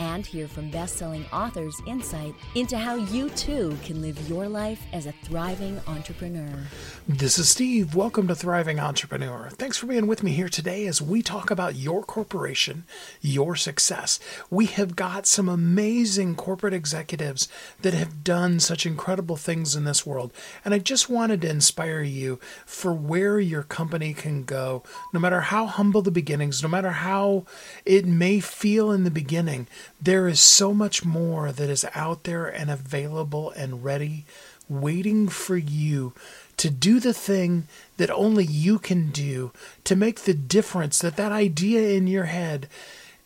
and hear from best selling authors insight into how you too can live your life as a thriving entrepreneur. This is Steve. Welcome to Thriving Entrepreneur. Thanks for being with me here today as we talk about your corporation, your success. We have got some amazing corporate executives that have done such incredible things in this world. And I just wanted to inspire you for where your company can go, no matter how humble the beginnings, no matter how it may feel in the beginning. There is so much more that is out there and available and ready, waiting for you to do the thing that only you can do to make the difference that that idea in your head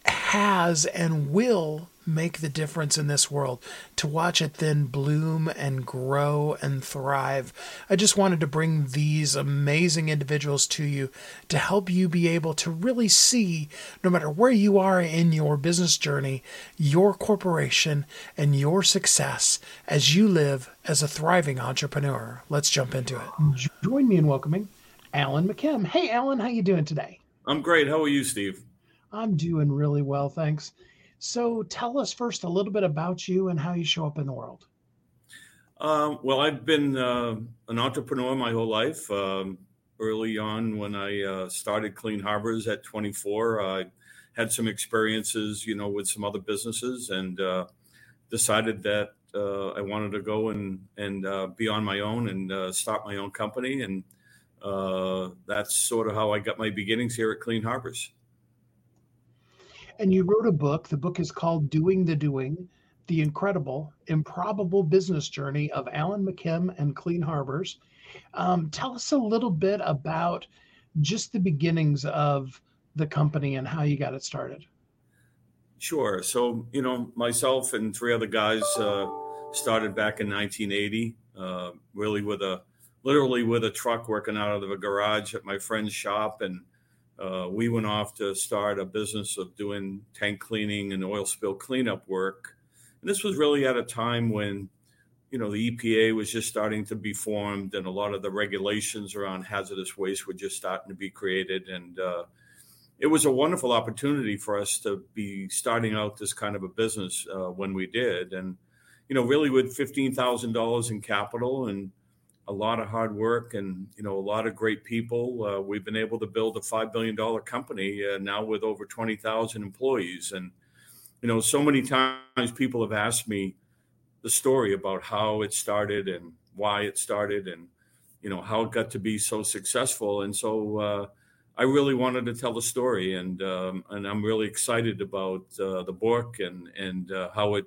has and will make the difference in this world, to watch it then bloom and grow and thrive. I just wanted to bring these amazing individuals to you to help you be able to really see, no matter where you are in your business journey, your corporation and your success as you live as a thriving entrepreneur. Let's jump into it. Join me in welcoming Alan McKim. Hey, Alan, how you doing today? I'm great. How are you, Steve? I'm doing really well, thanks. So tell us first a little bit about you and how you show up in the world. Um, well, I've been uh, an entrepreneur my whole life. Um, early on, when I uh, started Clean Harbors at 24, I had some experiences, you know, with some other businesses, and uh, decided that uh, I wanted to go and and uh, be on my own and uh, start my own company, and that's sort of how I got my beginnings here at Clean Harbors and you wrote a book. The book is called Doing the Doing The Incredible, Improbable Business Journey of Alan McKim and Clean Harbors. Um, tell us a little bit about just the beginnings of the company and how you got it started. Sure. So, you know, myself and three other guys uh, started back in 1980, uh, really with a literally with a truck working out of a garage at my friend's shop and uh, we went off to start a business of doing tank cleaning and oil spill cleanup work. And this was really at a time when, you know, the EPA was just starting to be formed and a lot of the regulations around hazardous waste were just starting to be created. And uh, it was a wonderful opportunity for us to be starting out this kind of a business uh, when we did. And, you know, really with $15,000 in capital and a lot of hard work and you know a lot of great people. Uh, we've been able to build a five billion dollar company uh, now with over twenty thousand employees, and you know so many times people have asked me the story about how it started and why it started and you know how it got to be so successful, and so. Uh, I really wanted to tell the story, and um, and I'm really excited about uh, the book and and uh, how it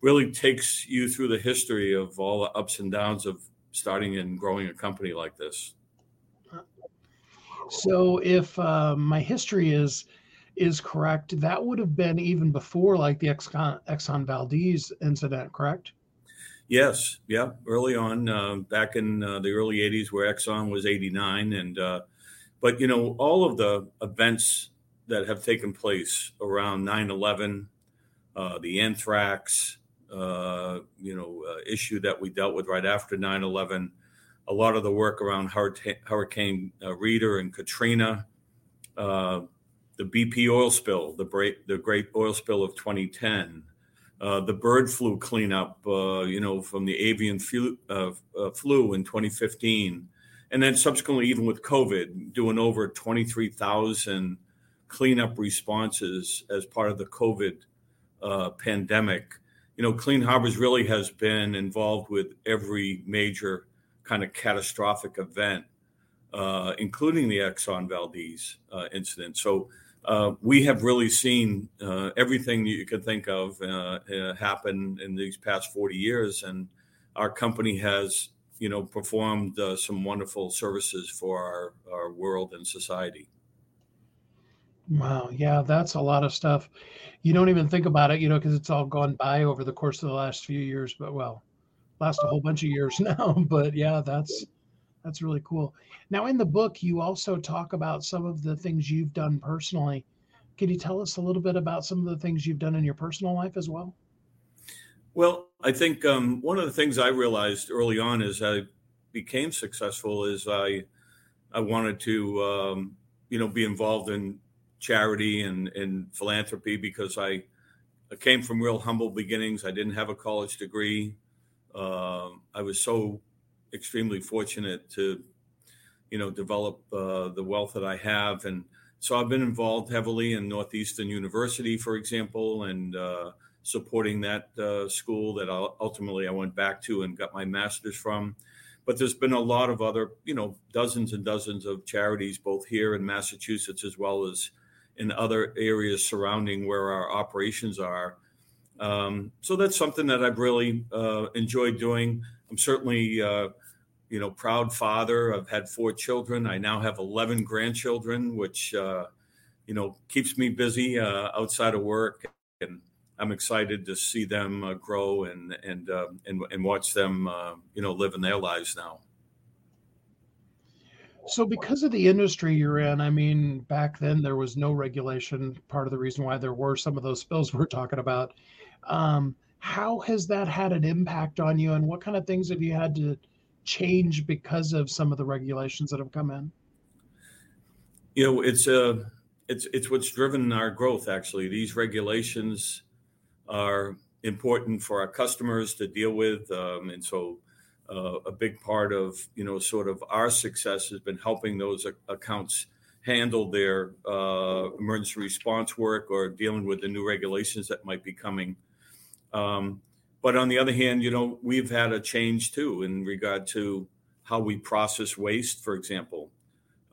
really takes you through the history of all the ups and downs of starting and growing a company like this. So, if uh, my history is is correct, that would have been even before like the Exxon, Exxon Valdez incident, correct? Yes, yeah, early on, uh, back in uh, the early '80s, where Exxon was '89, and uh, but you know all of the events that have taken place around 9/11, uh, the anthrax, uh, you know, uh, issue that we dealt with right after 9/11. A lot of the work around Hurricane uh, Rita and Katrina, uh, the BP oil spill, the great, the great oil spill of 2010, uh, the bird flu cleanup, you know, from the avian flu, flu in 2015, and then subsequently, even with COVID, doing over 23,000 cleanup responses as part of the COVID uh, pandemic you know, Clean Harbors really has been involved with every major kind of catastrophic event, uh, including the Exxon Valdez uh, incident. So uh, we have really seen uh, everything you could think of uh, uh, happen in these past 40 years, and our company has, you know, performed some wonderful services for our, our world and society. Wow. Yeah, that's a lot of stuff. You don't even think about it, you know, because it's all gone by over the course of the last few years. But well, last a whole bunch of years now. But yeah, that's that's really cool. Now, in the book, you also talk about some of the things you've done personally. Can you tell us a little bit about some of the things you've done in your personal life as well? Well, I think um, one of the things I realized early on as I became successful is I I wanted to um, you know be involved in charity and, and philanthropy because I, I came from real humble beginnings. I didn't have a college degree. Uh, I was so extremely fortunate to, you know, develop uh, the wealth that I have, and so I've been involved heavily in Northeastern University, for example, and uh, supporting that uh, school that I, ultimately I went back to and got my master's from. But there's been a lot of other, you know, dozens and dozens of charities, both here in Massachusetts as well as in other areas surrounding where our operations are. Um, so that's something that I've really uh, enjoyed doing. I'm certainly, uh, you know, proud father. I've had four children. I now have 11 grandchildren, which, uh, you know, keeps me busy uh, outside of work. And I'm excited to see them uh, grow and and, uh, and and watch them, you know, live in their lives now. So, because of the industry you're in, I mean, back then there was no regulation. Part of the reason why there were some of those spills we're talking about. Um, how has that had an impact on you, and what kind of things have you had to change because of some of the regulations that have come in? You know, it's uh, it's it's what's driven our growth. Actually, these regulations are important for our customers to deal with, um, and so uh, a big part of you know sort of our success has been helping those accounts handle their uh, emergency response work or dealing with the new regulations that might be coming. Um, but on the other hand, you know we've had a change too in regard to how we process waste. For example,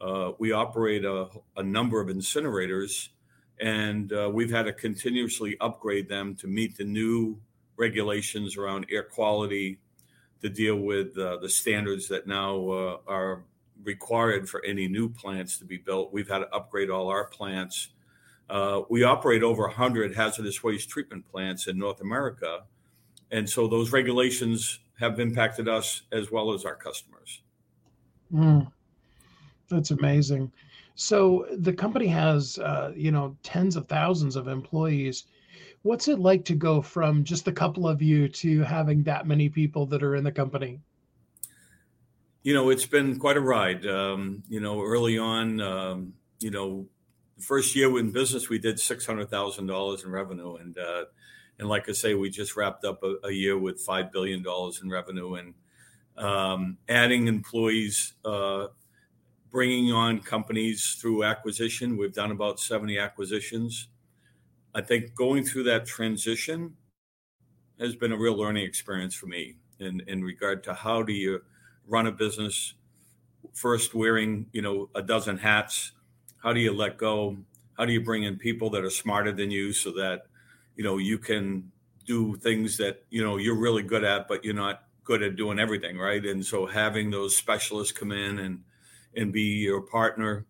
uh, we operate a, a, number of incinerators, and uh, we've had to continuously upgrade them to meet the new regulations around air quality to deal with uh, the standards that now uh, are required for any new plants to be built. We've had to upgrade all our plants. Uh, we operate over 100 hazardous waste treatment plants in North America. And so those regulations have impacted us as well as our customers. Mm, that's amazing. So the company has, uh, you know, tens of thousands of employees. What's it like to go from just a couple of you to having that many people that are in the company? You know, it's been quite a ride. Um, you know, early on, um, you know, the first year in business, we did six hundred thousand dollars in revenue, and uh, and like I say, we just wrapped up a, a year with five billion dollars in revenue, and um, adding employees, uh, bringing on companies through acquisition. We've done about seventy acquisitions. I think going through that transition has been a real learning experience for me in, in regard to how do you run a business first wearing, you know, a dozen hats. How do you let go? How do you bring in people that are smarter than you so that, you know, you can do things that, you know, you're really good at, but you're not good at doing everything, right? And so having those specialists come in and and be your partner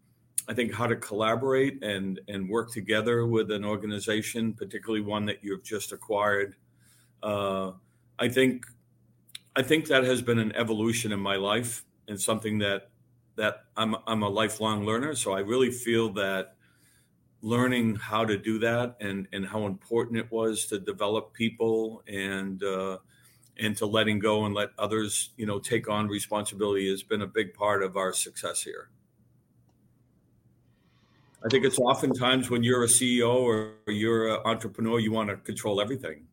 I think how to collaborate and and work together with an organization, particularly one that you've just acquired. Uh, I think I think that has been an evolution in my life and something that that I'm I'm a lifelong learner. So I really feel that learning how to do that and and how important it was to develop people and uh, and to letting go and let others you know take on responsibility has been a big part of our success here. I think it's oftentimes when you're a CEO or you're an entrepreneur, you want to control everything,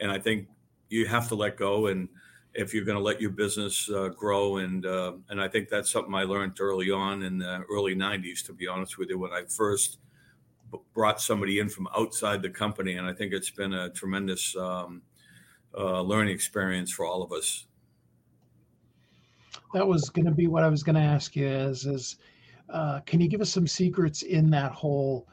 and I think you have to let go. And if you're going to let your business uh, grow, and uh, and I think that's something I learned early on in the early '90s. To be honest with you, when I first brought somebody in from outside the company, and I think it's been a tremendous um, uh, learning experience for all of us. That was going to be what I was going to ask you. Is is uh, can you give us some secrets in that whole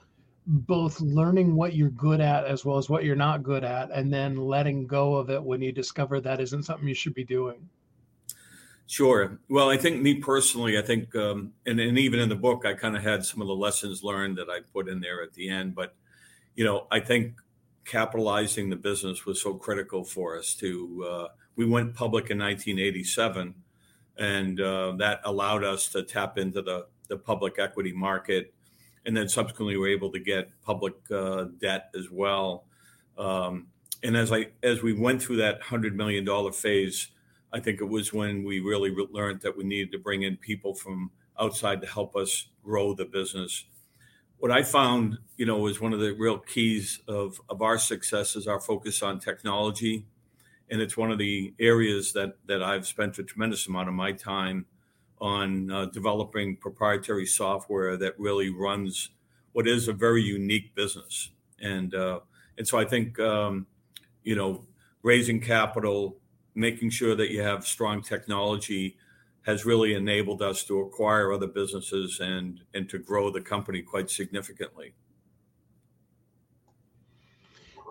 both learning what you're good at as well as what you're not good at and then letting go of it when you discover that isn't something you should be doing? Sure. Well i think me personally i think um, and, and even in the book i kind of had some of the lessons learned that i put in there at the end but you know i think capitalizing the business was so critical for us to uh, we went public in 1987, and uh, that allowed us to tap into the the public equity market, and then subsequently we were able to get public uh, debt as well. Um, and as I as we went through that hundred million dollar phase, I think it was when we really learned that we needed to bring in people from outside to help us grow the business. What I found, you know, was one of the real keys of of our success is our focus on technology, and it's one of the areas that that I've spent a tremendous amount of my time on uh, developing proprietary software that really runs what is a very unique business. And uh, and so I think um, you know raising capital, making sure that you have strong technology has really enabled us to acquire other businesses and and to grow the company quite significantly.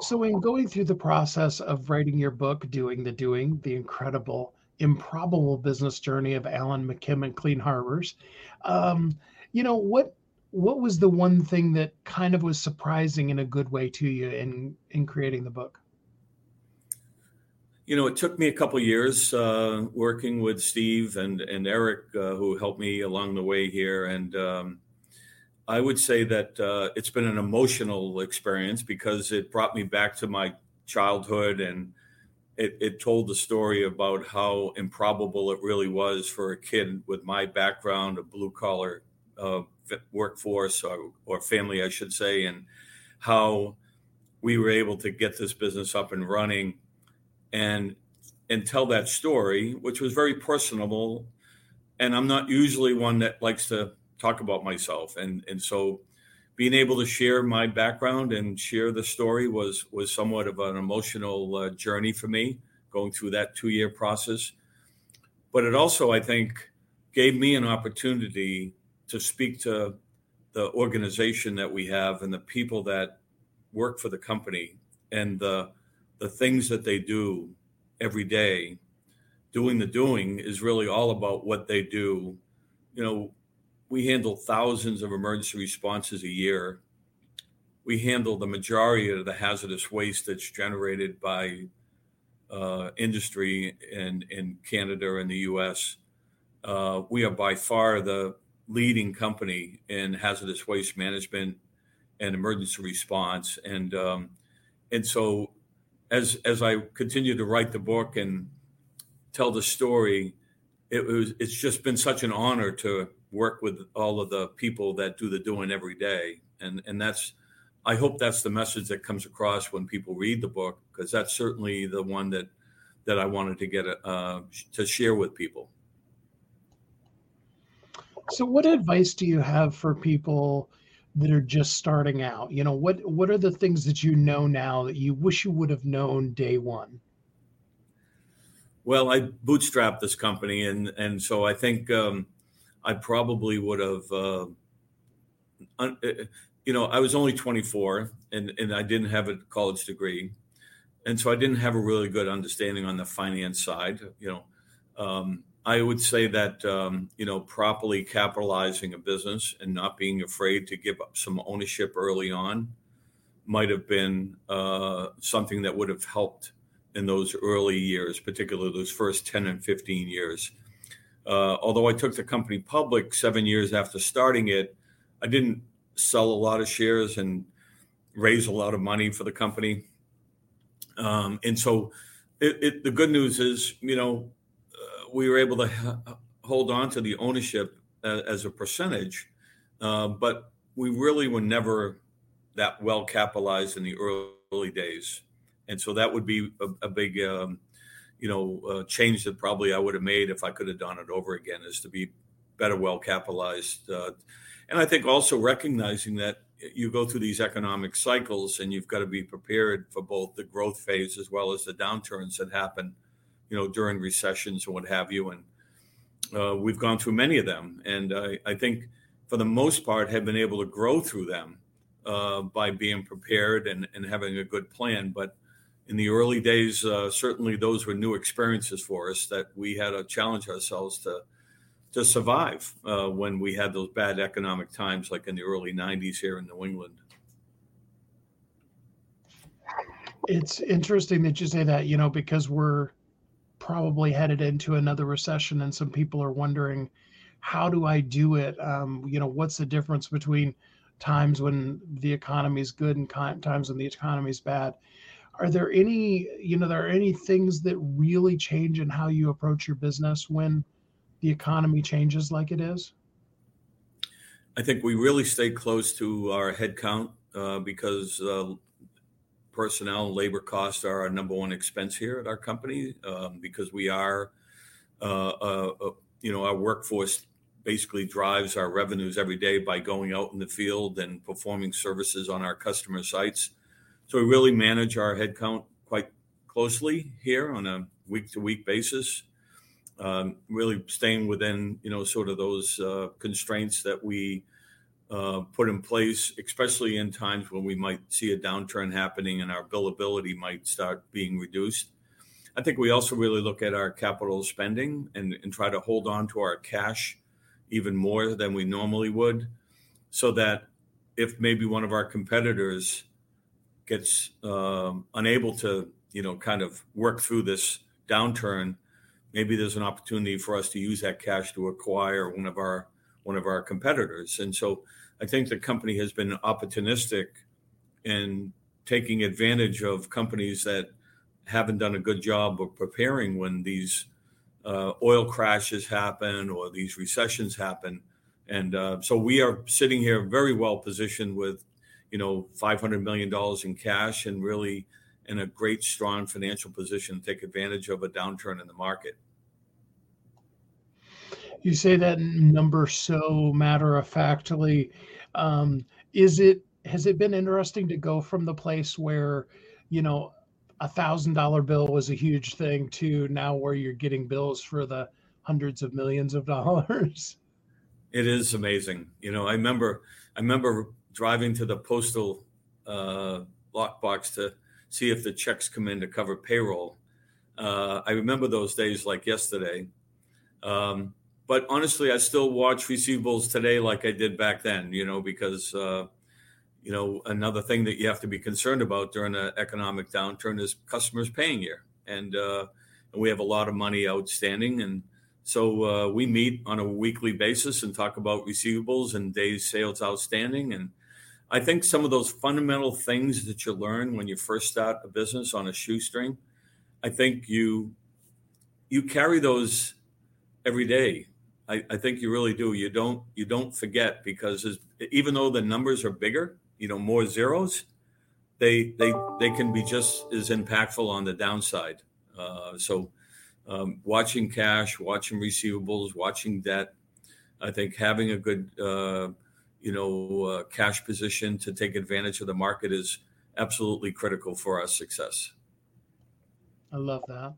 So, in going through the process of writing your book, Doing the Doing, the incredible improbable business journey of Alan McKim and Clean Harbors. Um, you know what? What was the one thing that kind of was surprising in a good way to you in in creating the book? You know, it took me a couple years uh, working with Steve and and Eric, uh, who helped me along the way here, and um, I would say that uh, it's been an emotional experience because it brought me back to my childhood and it, it told the story about how improbable it really was for a kid with my background, a blue collar uh, workforce or, or family, I should say, and how we were able to get this business up and running and and tell that story, which was very personable. And I'm not usually one that likes to talk about myself, and and so being able to share my background and share the story was was somewhat of an emotional uh, journey for me going through that two year process. But it also, I think, gave me an opportunity to speak to the organization that we have and the people that work for the company and the the things that they do every day. Doing the doing is really all about what they do. You know, we handle thousands of emergency responses a year. We handle the majority of the hazardous waste that's generated by uh, industry in, in Canada and the US. Uh, we are by far the leading company in hazardous waste management and emergency response. And um, and so as as I continue to write the book and tell the story, it was it's just been such an honor to work with all of the people that do the doing every day. And and that's I hope that's the message that comes across when people read the book because that's certainly the one that that I wanted to get uh, to share with people. So, what advice do you have for people that are just starting out? You know, what what are the things that you know now that you wish you would have known day one? Well, I bootstrapped this company, and and so I think um, I probably would have. Uh, un, you know, I was only 24, and and I didn't have a college degree, and so I didn't have a really good understanding on the finance side. You know, um, I would say that um, you know properly capitalizing a business and not being afraid to give up some ownership early on might have been uh, something that would have helped in those early years, particularly those first 10 and 15 years. Uh, although I took the company public seven years after starting it, I didn't sell a lot of shares and raise a lot of money for the company. Um, and so it, it, the good news is, you know, we were able to hold on to the ownership as, as a percentage, uh, but we really were never that well capitalized in the early days, and so that would be a, a big, um, you know, uh, change that probably I would have made if I could have done it over again, is to be better well capitalized, uh, and I think also recognizing that you go through these economic cycles and you've got to be prepared for both the growth phase as well as the downturns that happen you know, during recessions and what have you. And uh, we've gone through many of them. And I, I, think for the most part have been able to grow through them uh, by being prepared and, and having a good plan. But in the early days, uh, certainly those were new experiences for us that we had to challenge ourselves to to survive uh, when we had those bad economic times, like in the early '90s here in New England. It's interesting that you say that, you know, because we're probably headed into another recession, and some people are wondering, how do I do it? Um, you know, what's the difference between times when the economy is good and times when the economy is bad? Are there any, you know, there are any things that really change in how you approach your business when the economy changes like it is? I think we really stay close to our headcount uh, because uh, personnel and labor costs are our number one expense here at our company um, because we are, uh, uh, uh, you know, our workforce basically drives our revenues every day by going out in the field and performing services on our customer sites. So we really manage our headcount quite closely here on a week to week basis. Um, really staying within, you know, sort of those uh, constraints that we uh, put in place, especially in times when we might see a downturn happening and our billability might start being reduced. I think we also really look at our capital spending and, and try to hold on to our cash even more than we normally would, so that if maybe one of our competitors gets um, unable to, you know, kind of work through this downturn, maybe there's an opportunity for us to use that cash to acquire one of our one of our competitors. And so I think the company has been opportunistic in taking advantage of companies that haven't done a good job of preparing when these uh, oil crashes happen or these recessions happen. And uh, so we are sitting here very well positioned with, you know, $500 million in cash and really in a great, strong financial position to take advantage of a downturn in the market. You say that number so matter of factly. Um, is it has it been interesting to go from the place where, you know, a thousand dollar bill was a huge thing to now where you're getting bills for the hundreds of millions of dollars? It is amazing. You know, I remember I remember driving to the postal uh, lockbox to see if the checks come in to cover payroll. Uh, I remember those days like yesterday. Um, but honestly, I still watch receivables today like I did back then. You know, because uh, you know another thing that you have to be concerned about during an economic downturn is customers paying you, and uh, and we have a lot of money outstanding, and so uh, we meet on a weekly basis and talk about receivables and days sales outstanding, and I think some of those fundamental things that you learn when you first start a business on a shoestring, I think you you carry those every day I, I think you really do. You don't you don't forget because even though the numbers are bigger, you know, more zeros, they they they can be just as impactful on the downside. Uh, so, um, watching cash, watching receivables, watching debt, I think having a good uh, you know uh, cash position to take advantage of the market is absolutely critical for our success. I love that.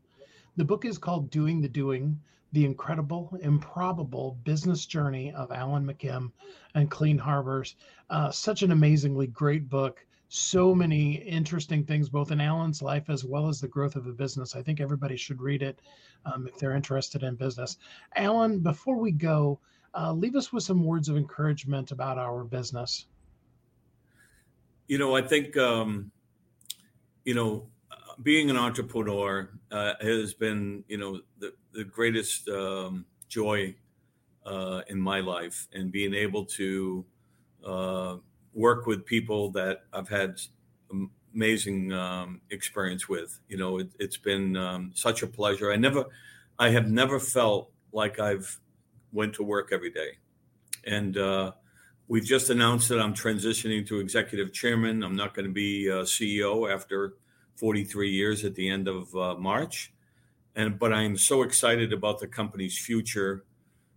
The book is called Doing the Doing the Incredible, Improbable Business Journey of Alan McKim and Clean Harbors. Uh, such an amazingly great book. So many interesting things, both in Alan's life as well as the growth of the business. I think everybody should read it um, if they're interested in business. Alan, before we go, uh, leave us with some words of encouragement about our business. You know, I think, um, you know, being an entrepreneur uh, has been, you know, the, the greatest um, joy uh, in my life, and being able to uh, work with people that I've had amazing um, experience with. You know, it, has been um, such a pleasure. I never, I have never felt like I've went to work every day, and uh, we've just announced that I'm transitioning to executive chairman. I'm not going to be CEO after 43 years at the end of uh, March. And but I am so excited about the company's future.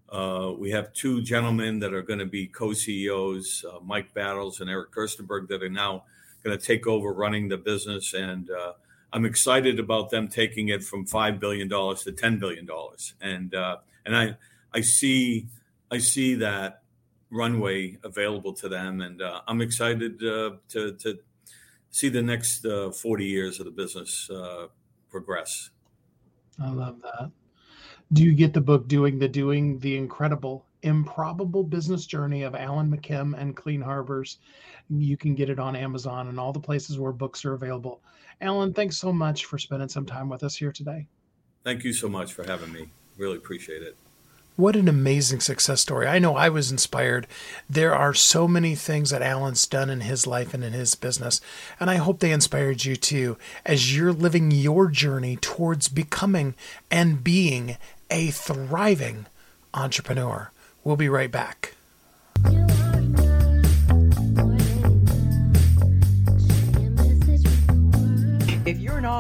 Uh, we have two gentlemen that are going to be co-CEOs, uh, Mike Battles and Eric Gerstenberg, that are now going to take over running the business. And uh, I'm excited about them taking it from five billion dollars to ten billion dollars. And uh, and I I see I see that runway available to them, and uh, I'm excited to to see the next uh, 40 years of the business uh, progress. I love that. Do you get the book Doing the Doing, the incredible, improbable business journey of Alan McKim and Clean Harbors? You can get it on Amazon and all the places where books are available. Alan, thanks so much for spending some time with us here today. Thank you so much for having me. Really appreciate it. What an amazing success story. I know I was inspired. There are so many things that Alan's done in his life and in his business, and I hope they inspired you too as you're living your journey towards becoming and being a thriving entrepreneur. We'll be right back.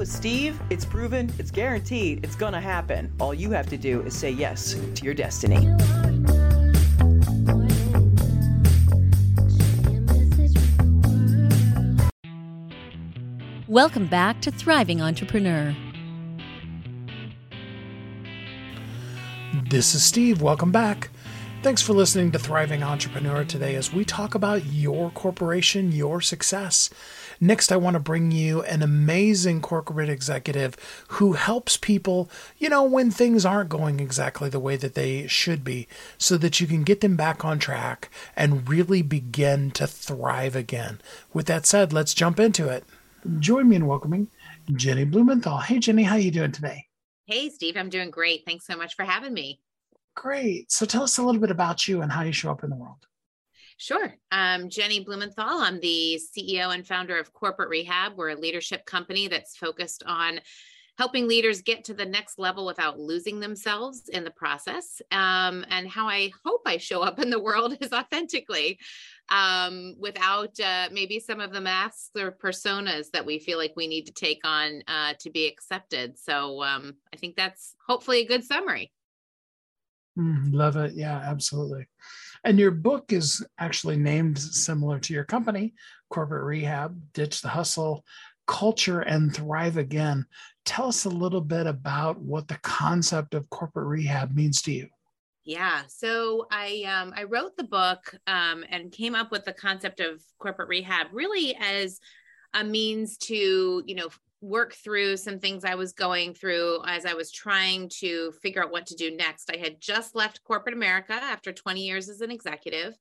with Steve. It's proven, it's guaranteed, it's going to happen. All you have to do is say yes to your destiny. Welcome back to Thriving Entrepreneur. This is Steve. Welcome back. Thanks for listening to Thriving Entrepreneur today as we talk about your corporation, your success. Next, I want to bring you an amazing corporate executive who helps people, you know, when things aren't going exactly the way that they should be, so that you can get them back on track and really begin to thrive again. With that said, let's jump into it. Join me in welcoming Jennie Blumenthal. Hey, Jennie, how you doing today? Hey, Steve, I'm doing great. Thanks so much for having me. Great. So tell us a little bit about you and how you show up in the world. Sure. Um, Jennie Blumenthal. I'm the CEO and founder of Corporate Rehab. We're a leadership company that's focused on helping leaders get to the next level without losing themselves in the process. Um, and how I hope I show up in the world is authentically, um, without uh, maybe some of the masks or personas that we feel like we need to take on uh, to be accepted. So um, I think that's hopefully a good summary. Mm, love it. Yeah, absolutely. And your book is actually named similar to your company, Corporate Rehab, Ditch the Hustle, Culture, and Thrive Again. Tell us a little bit about what the concept of corporate rehab means to you. Yeah, so I um, I wrote the book um, and came up with the concept of corporate rehab really as a means to you know work through some things I was going through as I was trying to figure out what to do next. I had just left corporate America after 20 years as an executive.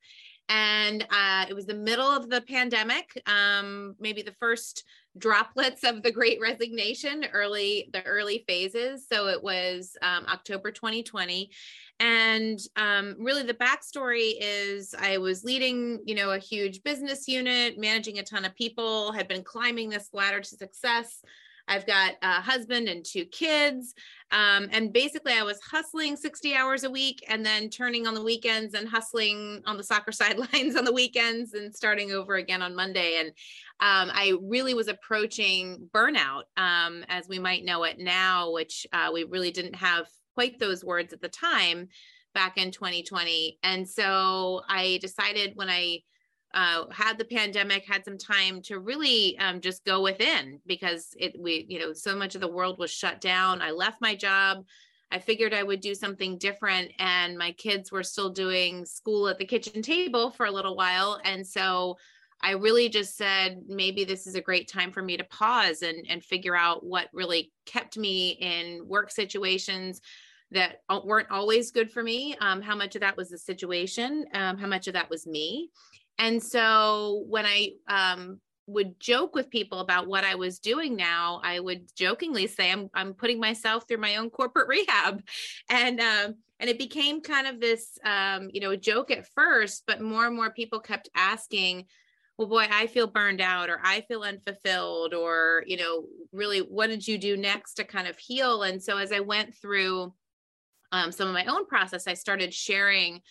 And uh, it was the middle of the pandemic, um, maybe the first droplets of the great resignation, early, the early phases. So it was um, October 2020. And um, really, the backstory is I was leading, you know, a huge business unit, managing a ton of people, had been climbing this ladder to success. I've got a husband and two kids. Um, and basically, I was hustling 60 hours a week and then turning on the weekends and hustling on the soccer sidelines on the weekends and starting over again on Monday. And um, I really was approaching burnout, um, as we might know it now, which uh, we really didn't have quite those words at the time back in 2020. And so I decided when I uh, had the pandemic, had some time to really um, just go within because it we you know so much of the world was shut down. I left my job. I figured I would do something different, and my kids were still doing school at the kitchen table for a little while, and so I really just said maybe this is a great time for me to pause and and figure out what really kept me in work situations that weren't always good for me. Um, how much of that was the situation? Um, how much of that was me? And so when I um, would joke with people about what I was doing now, I would jokingly say, "I'm I'm putting myself through my own corporate rehab," and um, and it became kind of this um, you know joke at first, but more and more people kept asking well boy i feel burned out or i feel unfulfilled or you know really what did you do next to kind of heal and so as i went through um, some of my own process i started sharing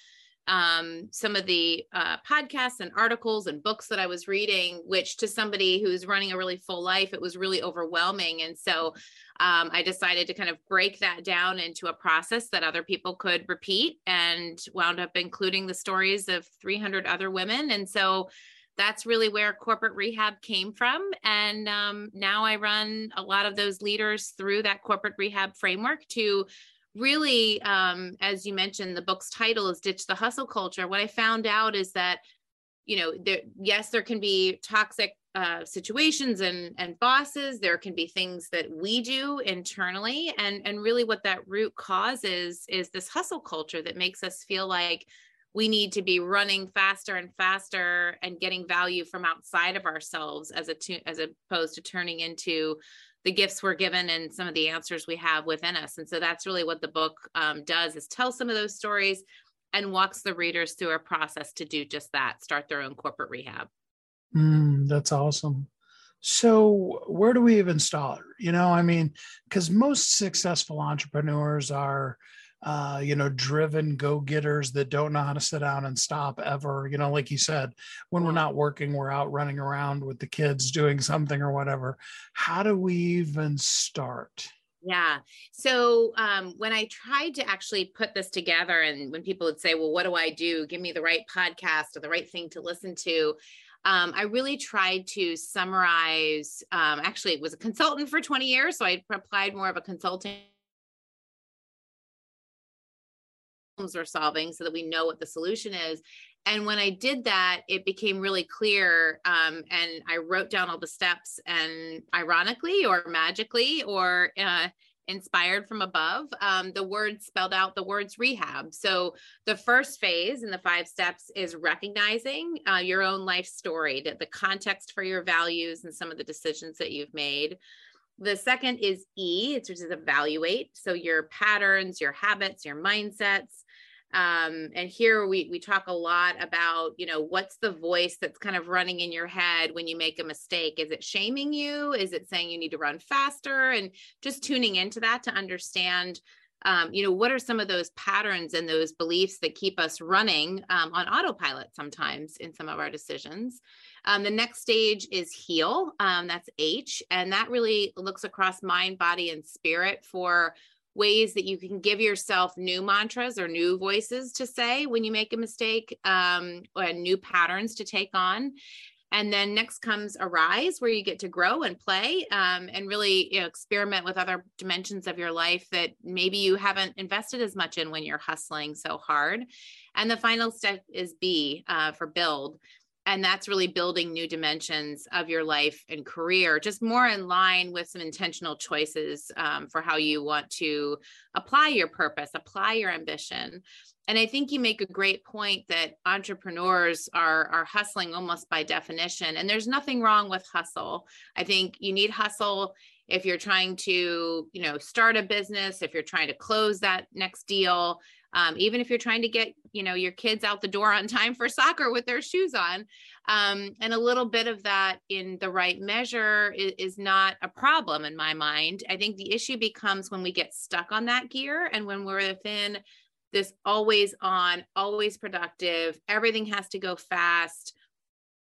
um, some of the uh, podcasts and articles and books that I was reading, which to somebody who's running a really full life, it was really overwhelming. And so um, I decided to kind of break that down into a process that other people could repeat and wound up including the stories of 300 other women. And so that's really where corporate rehab came from. And um, now I run a lot of those leaders through that corporate rehab framework to really, um, as you mentioned, the book's title is Ditch the Hustle Culture. What I found out is that, you know, there, yes, there can be toxic uh, situations and and bosses. There can be things that we do internally, and and really what that root cause is is this hustle culture that makes us feel like we need to be running faster and faster and getting value from outside of ourselves as a to, as opposed to turning into the gifts we're given and some of the answers we have within us. And so that's really what the book um, does is tell some of those stories and walks the readers through a process to do just that, start their own corporate rehab. Mm, that's awesome. So, where do we even start? You know, I mean, because most successful entrepreneurs are uh, you know, driven go getters that don't know how to sit down and stop ever. You know, like you said, when we're not working, we're out running around with the kids doing something or whatever. How do we even start? Yeah. So um, when I tried to actually put this together, and when people would say, Well, what do I do? Give me the right podcast or the right thing to listen to. Um, I really tried to summarize. Um, actually, it was a consultant for 20 years. So I applied more of a consulting we're solving so that we know what the solution is and when i did that it became really clear um, and i wrote down all the steps and ironically or magically or uh, inspired from above um, the words spelled out the words rehab so the first phase in the five steps is recognizing uh, your own life story the, the context for your values and some of the decisions that you've made the second is E, which is evaluate. So your patterns, your habits, your mindsets. Um, and here we we talk a lot about, you know, what's the voice that's kind of running in your head when you make a mistake? Is it shaming you? Is it saying you need to run faster? And just tuning into that to understand um, you know, what are some of those patterns and those beliefs that keep us running um, on autopilot sometimes in some of our decisions? Um, the next stage is heal. Um, that's H. And that really looks across mind, body, and spirit for ways that you can give yourself new mantras or new voices to say when you make a mistake um, or new patterns to take on. And then next comes Arise, where you get to grow and play um, and really you know, experiment with other dimensions of your life that maybe you haven't invested as much in when you're hustling so hard. And the final step is B uh, for build and that's really building new dimensions of your life and career just more in line with some intentional choices um, for how you want to apply your purpose apply your ambition. And i think you make a great point that entrepreneurs are are hustling almost by definition and there's nothing wrong with hustle. I think you need hustle if you're trying to you know start a business if you're trying to close that next deal um, even if you're trying to get you know your kids out the door on time for soccer with their shoes on um, and a little bit of that in the right measure is, is, not a problem in my mind. I think the issue becomes when we get stuck on that gear and when we're within this always on always productive everything has to go fast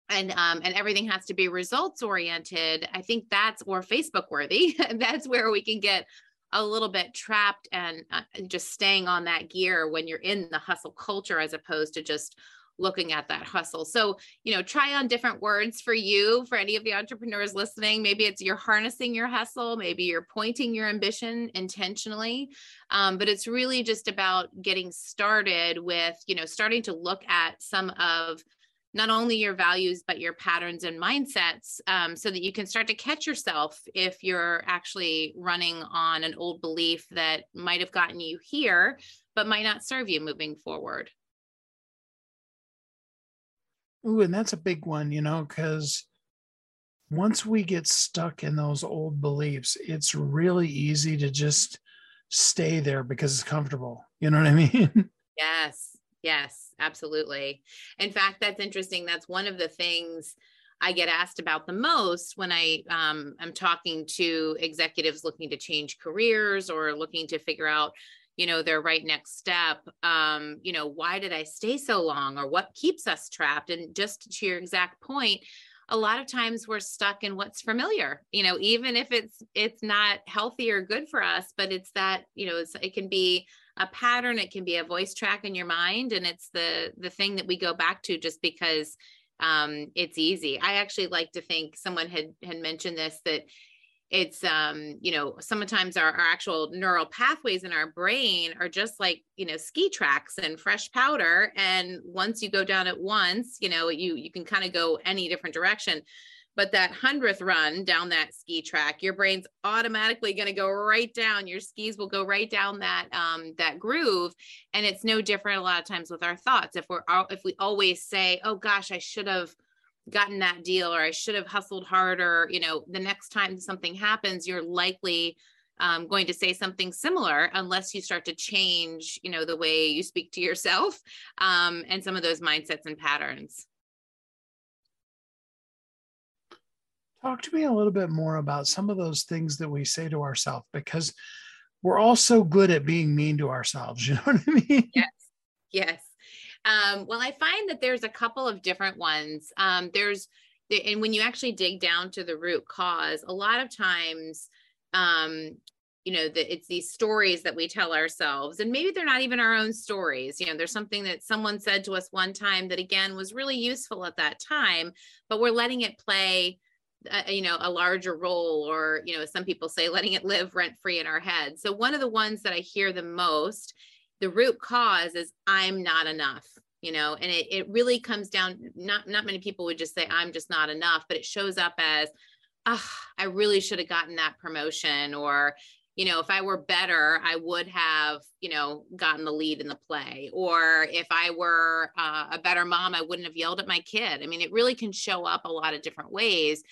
and um, and everything has to be results oriented i think that's or facebook worthy that's where we can get a little bit trapped and uh, just staying on that gear when you're in the hustle culture as opposed to just looking at that hustle. So, you know, try on different words for you, for any of the entrepreneurs listening. Maybe it's you're harnessing your hustle, maybe you're pointing your ambition intentionally. Um, but it's really just about getting started with, you know, starting to look at some of not only your values but your patterns and mindsets um, so that you can start to catch yourself if you're actually running on an old belief that might have gotten you here but might not serve you moving forward Ooh, and that's a big one, you know, because once we get stuck in those old beliefs, it's really easy to just stay there because it's comfortable. You know what I mean? Yes. Yes, absolutely. In fact, that's interesting. That's one of the things I get asked about the most when I um, am talking to executives looking to change careers or looking to figure out, you know, their right next step. Um, you know, why did I stay so long, or what keeps us trapped? And just to your exact point, a lot of times we're stuck in what's familiar you know even if it's it's not healthy or good for us but it's that you know it can be a pattern it can be a voice track in your mind and it's the the thing that we go back to just because um it's easy. I actually like to think someone had had mentioned this that it's um you know sometimes our, our actual neural pathways in our brain are just like you know ski tracks and fresh powder and once you go down it once you know you you can kind of go any different direction but that hundredth run down that ski track your brain's automatically going to go right down. Your skis will go right down that um that groove. And it's no different a lot of times with our thoughts. If we're if we always say oh gosh i should have gotten that deal or I should have hustled harder, you know, the next time something happens, you're likely um, going to say something similar unless you start to change, you know, the way you speak to yourself um, and some of those mindsets and patterns. Talk to me a little bit more about some of those things that we say to ourselves because we're all so good at being mean to ourselves. You know what I mean? Yes. Yes. Um, well, I find that there's a couple of different ones. Um, there's, and when you actually dig down to the root cause, a lot of times, um, you know, that it's these stories that we tell ourselves, and maybe they're not even our own stories. You know, there's something that someone said to us one time that again was really useful at that time, but we're letting it play uh, you know a larger role or you know some people say letting it live rent free in our head. So one of the ones that i hear the most the root cause is i'm not enough you know and it, it really comes down not not many people would just say i'm just not enough but it shows up as oh, i really should have gotten that promotion or you know if i were better i would have you know gotten the lead in the play or if i were uh, a better mom i wouldn't have yelled at my kid. I mean it really can show up a lot of different ways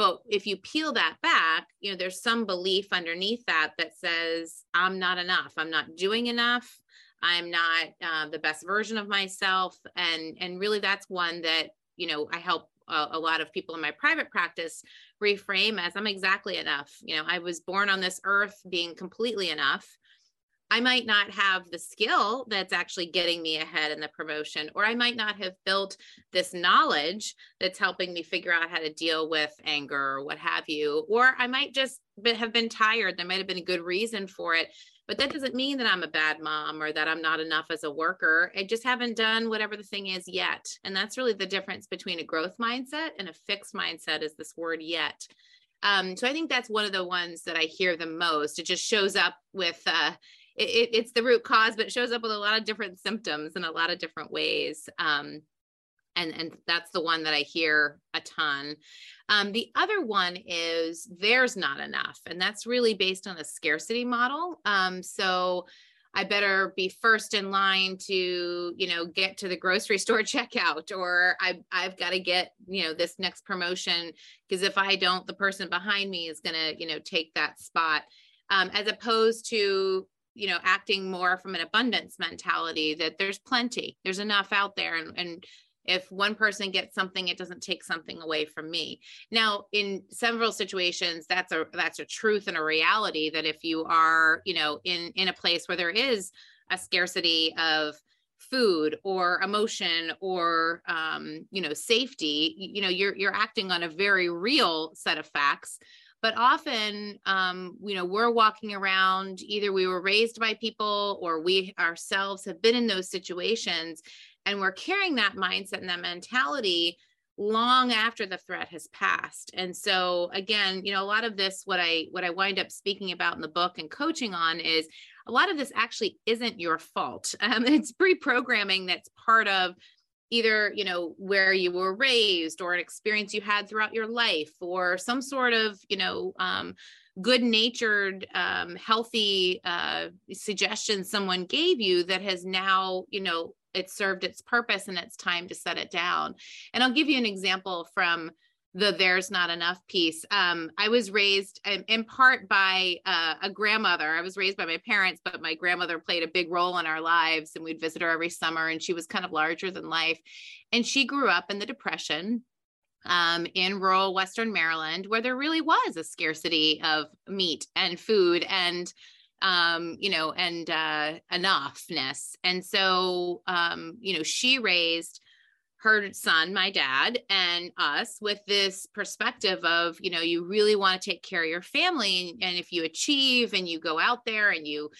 but if you peel that back you know there's some belief underneath that that says i'm not enough. I'm not doing enough. I'm not uh, the best version of myself. And and really that's one that you know i help a, a, lot of people in my private practice reframe as i'm exactly enough. You know i was born on this earth being completely enough I might not have the skill that's actually getting me ahead in the promotion, or I might not have built this knowledge that's helping me figure out how to deal with anger or what have you. Or I might just have been tired. There might have been a good reason for it. But that doesn't mean that I'm a bad mom or that I'm not enough as a worker. I just haven't done whatever the thing is yet. And that's really the difference between a growth mindset and a fixed mindset is this word yet. Um, so I think that's one of the ones that I hear the most. It just shows up with, uh, it, it's the root cause, but it shows up with a lot of different symptoms in a lot of different ways. Um, and and that's the one that I hear a ton. Um, the other one is there's not enough, and that's really based on a scarcity model. Um, so I better be first in line to, you know, get to the grocery store checkout, or I, I've got to get, you know, this next promotion because if I don't, the person behind me is going to, you know, take that spot. Um, as opposed to you know acting more from an abundance mentality that there's plenty there's enough out there. And, and if one person gets something it doesn't take something away from me. Now in several situations that's a that's a truth and a reality that if you are you know in in a place where there is a scarcity of food or emotion or um, you know safety you know you're you're acting on a very real set of facts but often um, you know we're walking around either we were raised by people or we ourselves have been in those situations and we're carrying that mindset and that mentality long after the threat has passed. And so again you know a lot of this what i what i wind up speaking about in the book and coaching on is a lot of this actually isn't your fault. Um, it's pre-programming that's part of either you know where you were raised or an experience you had throughout your life or some sort of you know um, good natured um, healthy uh, suggestion someone gave you that has now you know it served its purpose and it's time to set it down. And i'll give you an example from the there's not enough piece. Um, I was raised in, in part by uh, a grandmother. I was raised by my parents, but my grandmother played a big role in our lives, and we'd visit her every summer. And she was kind of larger than life. And she grew up in the Depression. um, in rural Western Maryland, where there really was a scarcity of meat and food and um, you know, and uh, enoughness. And so, um, you know, she raised her son, my dad, and us with this perspective of, you know, you really want to take care of your family. And, if you achieve and you go out there and you,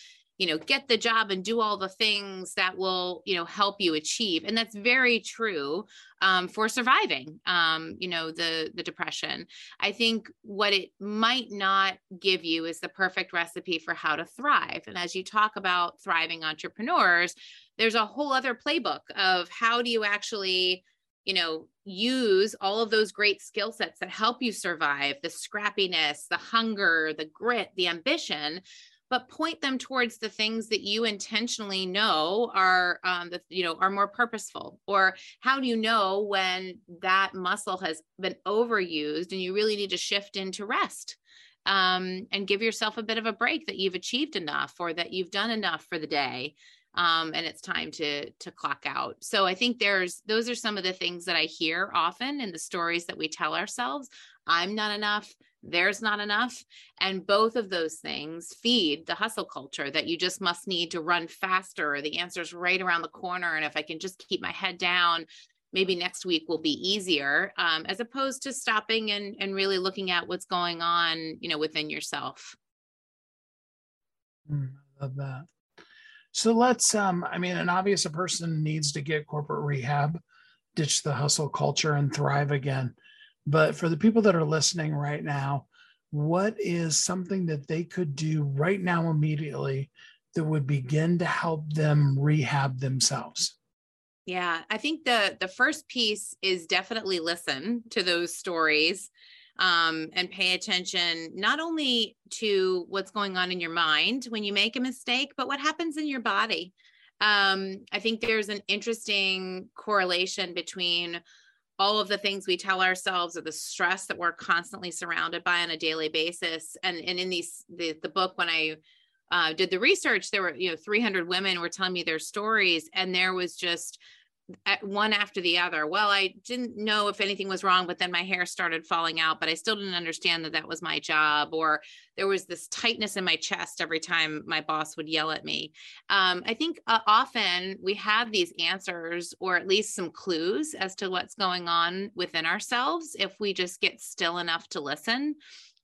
you know get the job and do all the things that will you know help you achieve and that's very true um, for surviving um, you know the the depression i think what it might not give you is the perfect recipe for how to thrive and as you talk about thriving entrepreneurs there's a whole other playbook of how do you actually you know use all of those great skill sets that help you survive the scrappiness the hunger the grit the ambition but point them towards the things that you intentionally know are um, the, you know are more purposeful or how do you know when that muscle has been overused and you really need to shift into rest? Um, and give yourself a bit of a break that you've achieved enough or that you've done enough for the day um, and it's time to to clock out so i think there's those are some of the things that i hear often in the stories that we tell ourselves i'm not enough there's not enough. And both of those things feed the hustle culture that you just must need to run faster. The answer's right around the corner. And if I can just keep my head down, maybe next week will be easier, um, as opposed to stopping and, and really looking at what's going on, you know, within yourself. Mm, I love that. So let's, um, I mean, an obvious a person needs to get corporate rehab, ditch the hustle culture and thrive again. But for the people that are listening right now, what is something that they could do right now immediately that would begin to help them rehab themselves? Yeah, I think the the first piece is definitely listen to those stories um, and pay attention not only to what's going on in your mind when you make a mistake, but what happens in your body. Um, I think there's an interesting correlation between all of the things we tell ourselves or the stress that we're constantly surrounded by on a daily basis and and in these the, the book when i uh, did the research there were you know 300 women were telling me their stories and there was just one after the other. Well, I didn't know if anything was wrong, but then my hair started falling out, but I still didn't understand that that was my job. Or there was this tightness in my chest every time my boss would yell at me. Um, I think uh, often we have these answers or at least some clues as to what's going on within ourselves if we just get still enough to listen.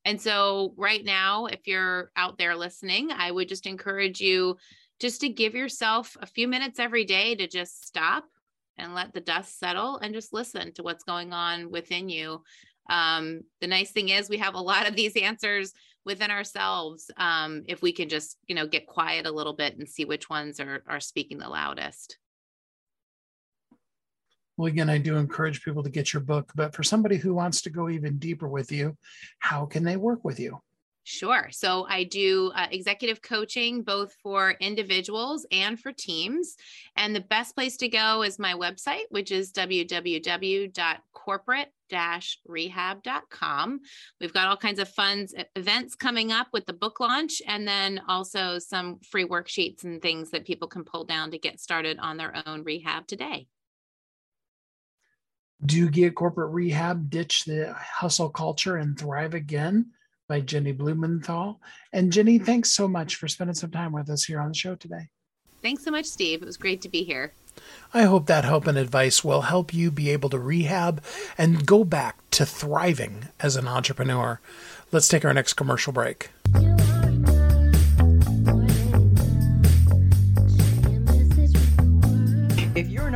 And so, right now, if you're out there listening, I would just encourage you just to give yourself a few minutes every day to just stop and let the dust settle and just listen to what's going on within you. Um, the nice thing is we have a lot of these answers within ourselves um, if we can just you know get quiet a little bit and see which ones are are speaking the loudest well again i do encourage people to get your book but for somebody who wants to go even deeper with you how can they work with you Sure. So I do uh, executive coaching both for individuals and for teams. And the best place to go is my website, which is www.corporate rehab.com. We've got all kinds of fun events coming up with the book launch, and then also some free worksheets and things that people can pull down to get started on their own rehab today. Do get corporate rehab, ditch the hustle culture, and thrive again? By Jennie Blumenthal. And Jennie, thanks so much for spending some time with us here on the show today. Thanks so much, Steve. It was great to be here. I hope that help and advice will help you be able to rehab and go back to thriving as an entrepreneur. Let's take our next commercial break.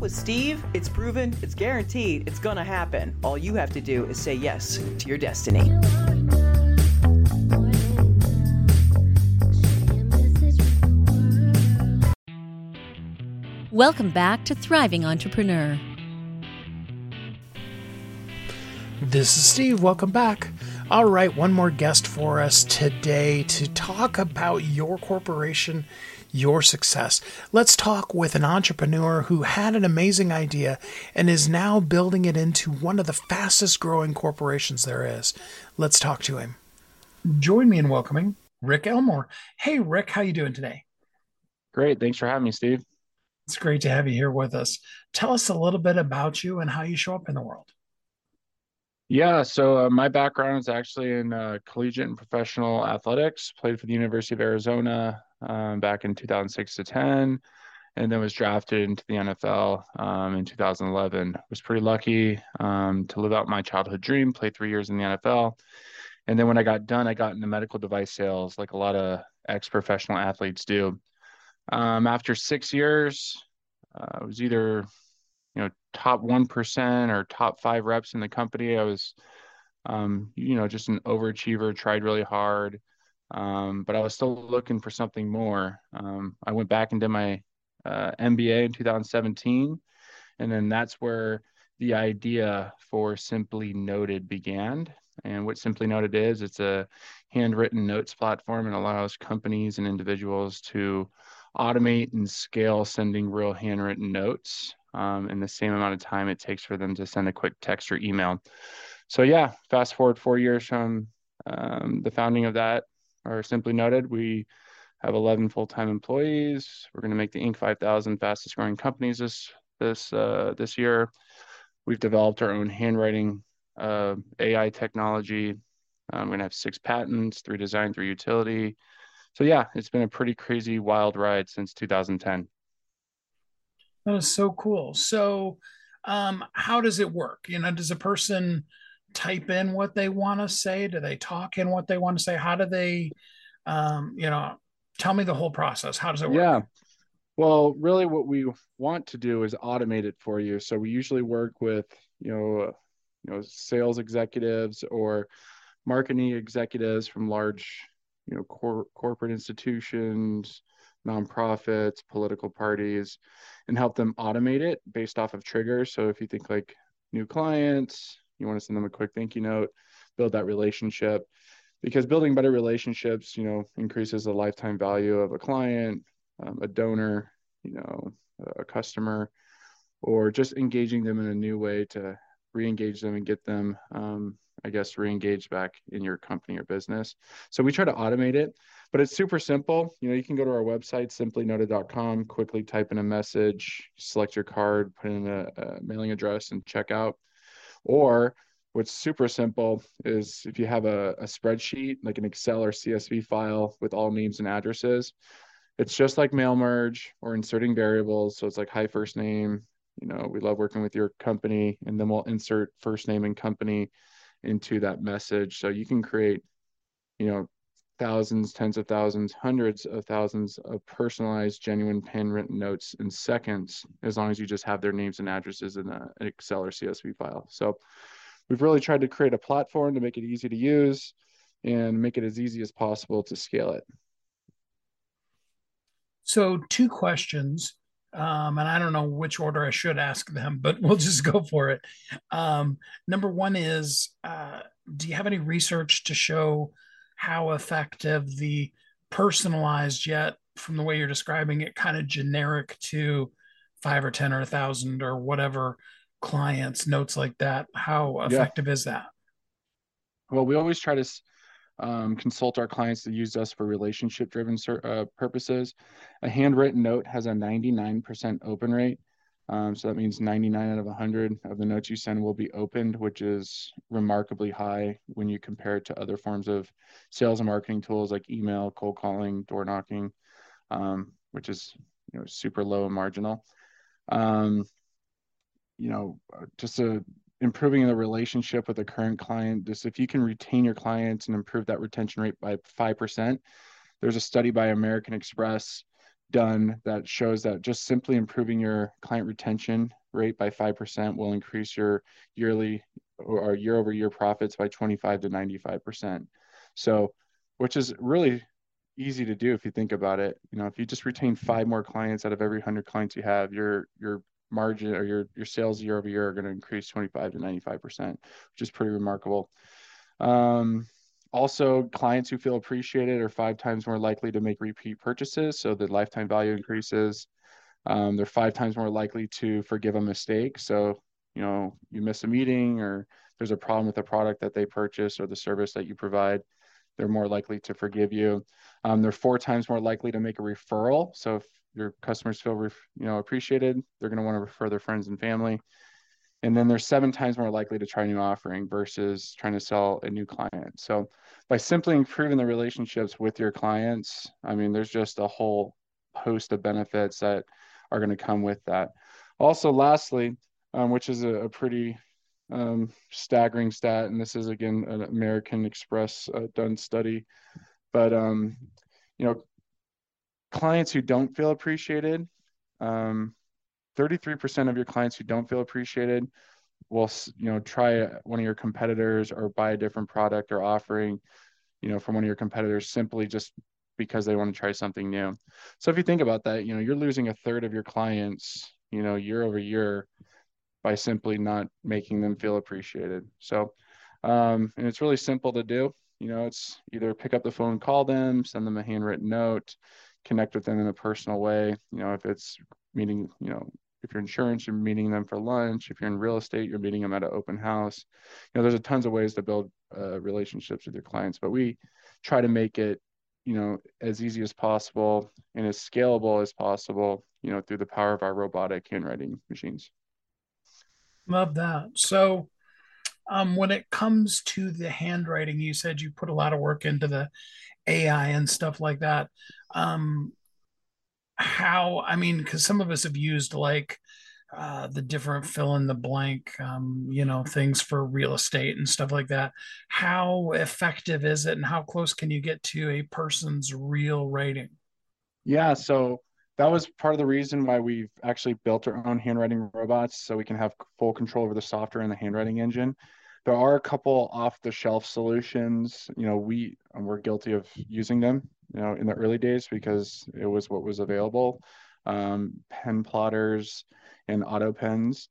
with Steve. It's proven, it's guaranteed, it's going to happen. All you have to do is say yes to your destiny. Welcome back to Thriving Entrepreneur. This is Steve. Welcome back. All right, one more guest for us today to talk about your corporation, your success. Let's talk with an entrepreneur who had an amazing idea and is now building it into one of the fastest growing corporations there is. Let's talk to him. Join me in welcoming Rick Elmore. Hey, Rick, how you doing today? Great. Thanks for having me, Steve. It's great to have you here with us. Tell us a little bit about you and how you show up in the world. Yeah, so uh, my background is actually in uh, collegiate and professional athletics. Played for the University of Arizona um, back in 2006 to 10, and then was drafted into the NFL um, in 2011. Was pretty lucky um, to live out my childhood dream. Played three years in the NFL, and then when I got done, I got into medical device sales, like a lot of ex-professional athletes do. Um, after six years, uh, I was either you know top 1% or top five reps in the company i was um, you know just an overachiever tried really hard um, but i was still looking for something more um, i went back and did my uh, mba in 2017 and then that's where the idea for simply noted began and what simply noted is it's a handwritten notes platform and allows companies and individuals to automate and scale sending real handwritten notes um, in the same amount of time it takes for them to send a quick text or email. So yeah, fast forward four years from um, the founding of that, or simply noted, we have 11 full-time employees. We're going to make the Inc. 5000 fastest growing companies this this uh, this year. We've developed our own handwriting uh, AI technology. I'm going to have six patents, three design, three utility. So yeah, it's been a pretty crazy, wild ride since 2010. That is so cool. So, um, how does it work? You know, does a person type in what they want to say? Do they talk in what they want to say? How do they, um, you know, tell me the whole process. How does it work? Yeah. Well, really, what we want to do is automate it for you. So we usually work with, you know, you know, sales executives or marketing executives from large, you know, cor- corporate institutions, nonprofits, political parties, and help them automate it based off of triggers. So if you think like new clients, you want to send them a quick thank you note, build that relationship because building better relationships, you know, increases the lifetime value of a client, um, a donor, you know, a customer, or just engaging them in a new way to re-engage them and get them um, i guess re-engaged back in your company or business. So we try to automate it but it's super simple. You know you can go to our website simplynoted.com quickly type in a message select your card put in a, a mailing address and check out or what's super simple is if you have a, a spreadsheet like an excel or csv file with all names and addresses it's just like mail merge or inserting variables. So it's like hi first name you know we love working with your company and then we'll insert first name and company into that message. So you can create you know thousands tens of thousands hundreds of thousands of personalized genuine handwritten notes in seconds as long as you just have their names and addresses in an excel or csv file so we've really tried to create a platform to make it easy to use and make it as easy as possible to scale it so two questions um, and I don't know which order I should ask them, but we'll just go for it. Um, number one is uh, Do you have any research to show how effective the personalized, yet from the way you're describing it, kind of generic to five or 10 or a thousand or whatever clients, notes like that? How effective yeah. is that? Well, we always try to um, consult our clients that use us for relationship driven uh, purposes. A handwritten note has a 99% open rate. Um, so that means 99 out of 100 of the notes you send will be opened, which is remarkably high when you compare it to other forms of sales and marketing tools like email, cold calling, door knocking, um, which is you know super low and marginal. Um, you know, just a improving the relationship with a current client. Just if you can retain your clients and improve that retention rate by five percent. There's a study by American Express done that shows that just simply improving your client retention rate by 5% will increase your yearly or year over year profits by 25 to 95%. So, which is really easy to do if you think about it. You know, if you just retain five more clients out of every 100 clients you have, your your margin or your your sales year over year are going to increase 25 to 95%, which is pretty remarkable. Um, also, clients who feel appreciated are five times more likely to make repeat purchases. So the lifetime value increases. Um, they're five times more likely to forgive a mistake. So, you know, you miss a meeting or there's a problem with the product that they purchase or the service that you provide, they're more likely to forgive you. Um, they're four times more likely to make a referral. So if your customers feel, you know, appreciated, they're going to want to refer their friends and family and then they're seven times more likely to try a new offering versus trying to sell a new client. So by simply improving the relationships with your clients, I mean, there's just a whole host of benefits that are going to come with that. Also, lastly, um, which is a, a pretty um, staggering stat, and this is again an American Express uh, done study, but um, you know, clients who don't feel appreciated um, 33% of your clients who don't feel appreciated will you know try one of your competitors or buy a different product or offering you know from one of your competitors simply just because they want to try something new. So if you think about that you know you're losing a third of your clients you know year over year by simply not making them feel appreciated. So um, and it's really simple to do. You know it's either pick up the phone call them send them a handwritten note connect with them in a personal way you know if it's meeting you know if you're insurance, you're meeting them for lunch. If you're in real estate, you're meeting them at an open house. You know, there's a tons of ways to build uh, relationships with your clients, but we try to make it, you know, as easy as possible and as scalable as possible, you know, through the power of our robotic handwriting machines. Love that. So, um, when it comes to the handwriting, you said you put a lot of work into the AI and stuff like that. Um, how i mean because some of us have used like uh, the different fill in the blank um, you know things for real estate and stuff like that. How effective is it and how close can you get to a person's real writing? Yeah so that was part of the reason why we've actually built our own handwriting robots so we can have full control over the software and the handwriting engine there are a couple off the shelf solutions you know we we're guilty of using them you know in the early days because it was what was available um, pen plotters and auto pens.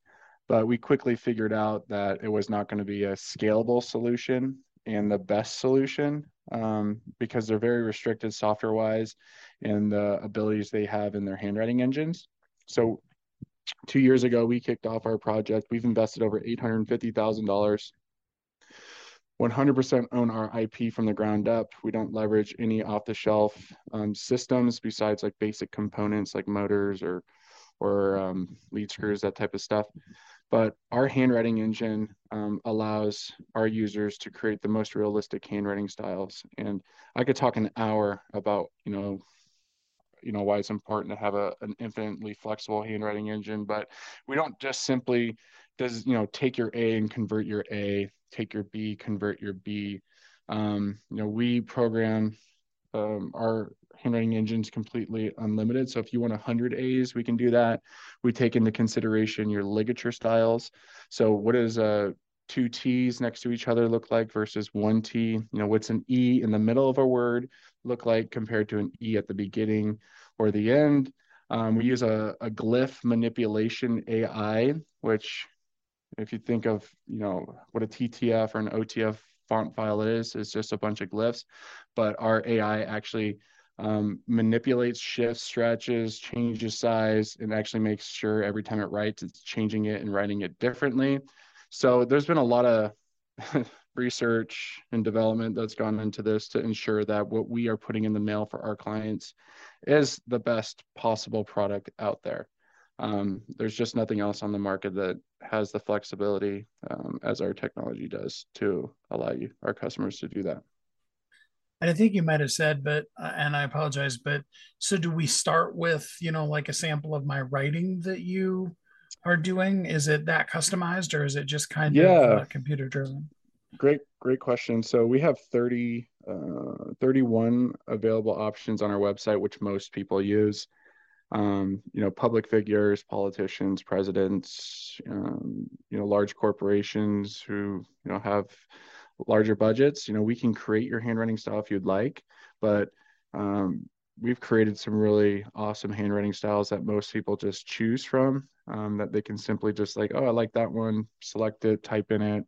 But we quickly figured out that it was not going to be a scalable solution and the best solution um, because they're very restricted software wise and the abilities they have in their handwriting engines. So two years ago we kicked off our project. We've invested over $850000 100% own our IP from the ground up. We don't leverage any off the shelf um, systems besides like basic components like motors or or um, lead screws, that type of stuff. But our handwriting engine um, allows our users to create the most realistic handwriting styles. And I could talk an hour about, you know, you know why it's important to have a, an infinitely flexible handwriting engine but we don't just simply does you know take your a and convert your a take your b convert your b. Um, you know we program um, our handwriting engines completely unlimited. So if you want 100 a's we can do that. We take into consideration your ligature styles. So what does uh, two t's next to each other look like versus one t? You know what's an e in the middle of a word look like compared to an e at the beginning or the end? Um, we use a, a glyph manipulation ai which if you think of, you know, what a TTF or an OTF font file is, it's just a bunch of glyphs. But our AI actually um, manipulates, shifts, stretches, changes size, and actually makes sure every time it writes, it's changing it and writing it differently. So there's been a lot of research and development that's gone into this to ensure that what we are putting in the mail for our clients is the best possible product out there. Um, there's just nothing else on the market that has the flexibility um, as our technology does to allow you our customers to do that and I think you might have said, but uh, and I apologize, but so do we start with you know like a sample of my writing that you are doing? Is it that customized or is it just kind yeah. of uh, computer driven? Great, great question. So we have 30, uh, 31 available options on our website, which most people use. Um, you know, public figures, politicians, presidents, um, you know, large corporations who you know have larger budgets, you know, we can create your handwriting style if you'd like, but um, we've created some really awesome handwriting styles that most people just choose from um, that they can simply just like, oh, I like that one, select it, type in it,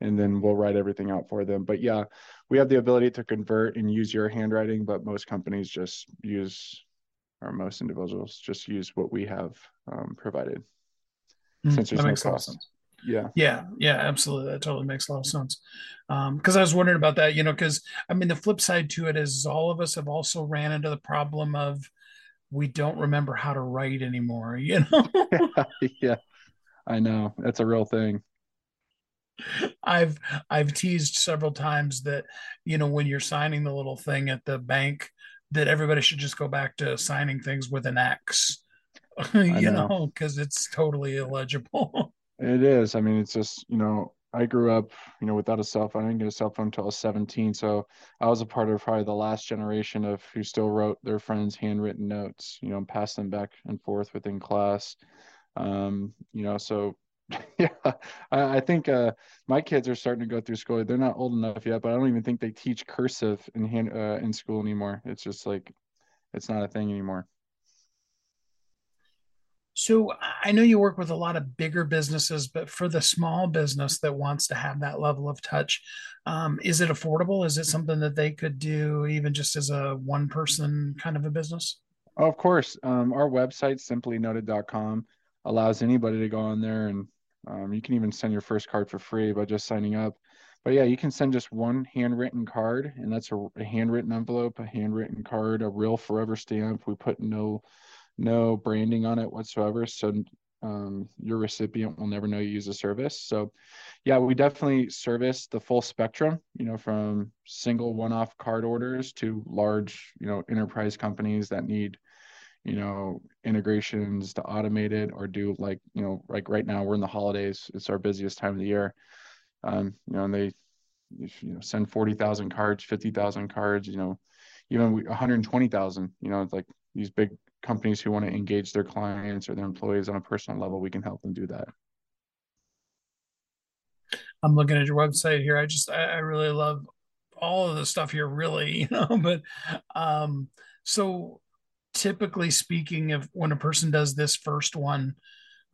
and then we'll write everything out for them. But yeah, we have the ability to convert and use your handwriting, but most companies just use, or most individuals just use what we have um, provided. Mm, since there's no cost. Yeah. Yeah. Yeah. Absolutely. That totally makes a lot of sense. Because um, I was wondering about that, you know, because I mean, the flip side to it is all of us have also ran into the problem of we don't remember how to write anymore, you know? yeah, yeah. I know. That's a real thing. I've I've teased several times that you know when you're signing the little thing at the bank that everybody should just go back to signing things with an X. you know, because it's totally illegible. It is. I mean, it's just, you know, I grew up, you know, without a cell phone. I didn't get a cell phone until I was 17. So I was a part of probably the last generation of who still wrote their friends' handwritten notes, you know, and passed them back and forth within class. Um, you know, so yeah, I, I think uh, my kids are starting to go through school. They're not old enough yet, but I don't even think they teach cursive in hand uh, in school anymore. It's just like it's not a thing anymore. So I know you work with a lot of bigger businesses, but for the small business that wants to have that level of touch, um, is it affordable? Is it something that they could do even just as a one person kind of a business? Oh, of course. Um, our website, simplynoted.com, allows anybody to go on there and um, you can even send your first card for free by just signing up. But yeah, you can send just one handwritten card, and that's a, a handwritten envelope, a handwritten card, a real forever stamp. We put no no branding on it whatsoever. So um, your recipient will never know you use the service. So, yeah, we definitely service the full spectrum, you know, from single one off card orders to large, you know, enterprise companies that need, you know, integrations to automate it or do like, you know, like right now we're in the holidays, it's our busiest time of the year. Um, you know, and they, you know, send 40,000 cards, 50,000 cards, you know, even 120,000, you know, it's like these big companies who want to engage their clients or their employees on a personal level, we can help them do that. I'm looking at your website here. I just I, I really love all of the stuff here, really, you know. But um, so typically speaking, if when a person does this first one,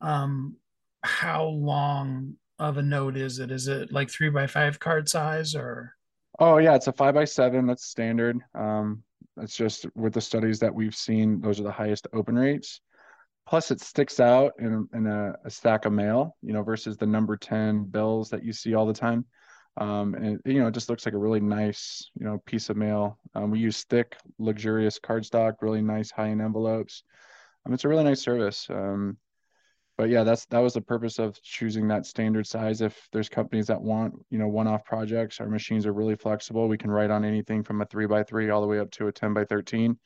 um, how long of a note is it? Is it like three by five card size or? Oh yeah, it's a five by seven. That's standard. Um, it's just with the studies that we've seen, those are the highest open rates. Plus, it sticks out in, in a, a stack of mail, you know, versus the number 10 bills that you see all the time. Um, and you know, it just looks like a really nice, you know, piece of mail. Um, we use thick, luxurious cardstock, really nice high-end envelopes. Um, it's a really nice service. Um, but yeah, that's that was the purpose of choosing that standard size. If there's companies that want, you know, one-off projects, our machines are really flexible. We can write on anything from a three by three all the way up to a 10 by 13.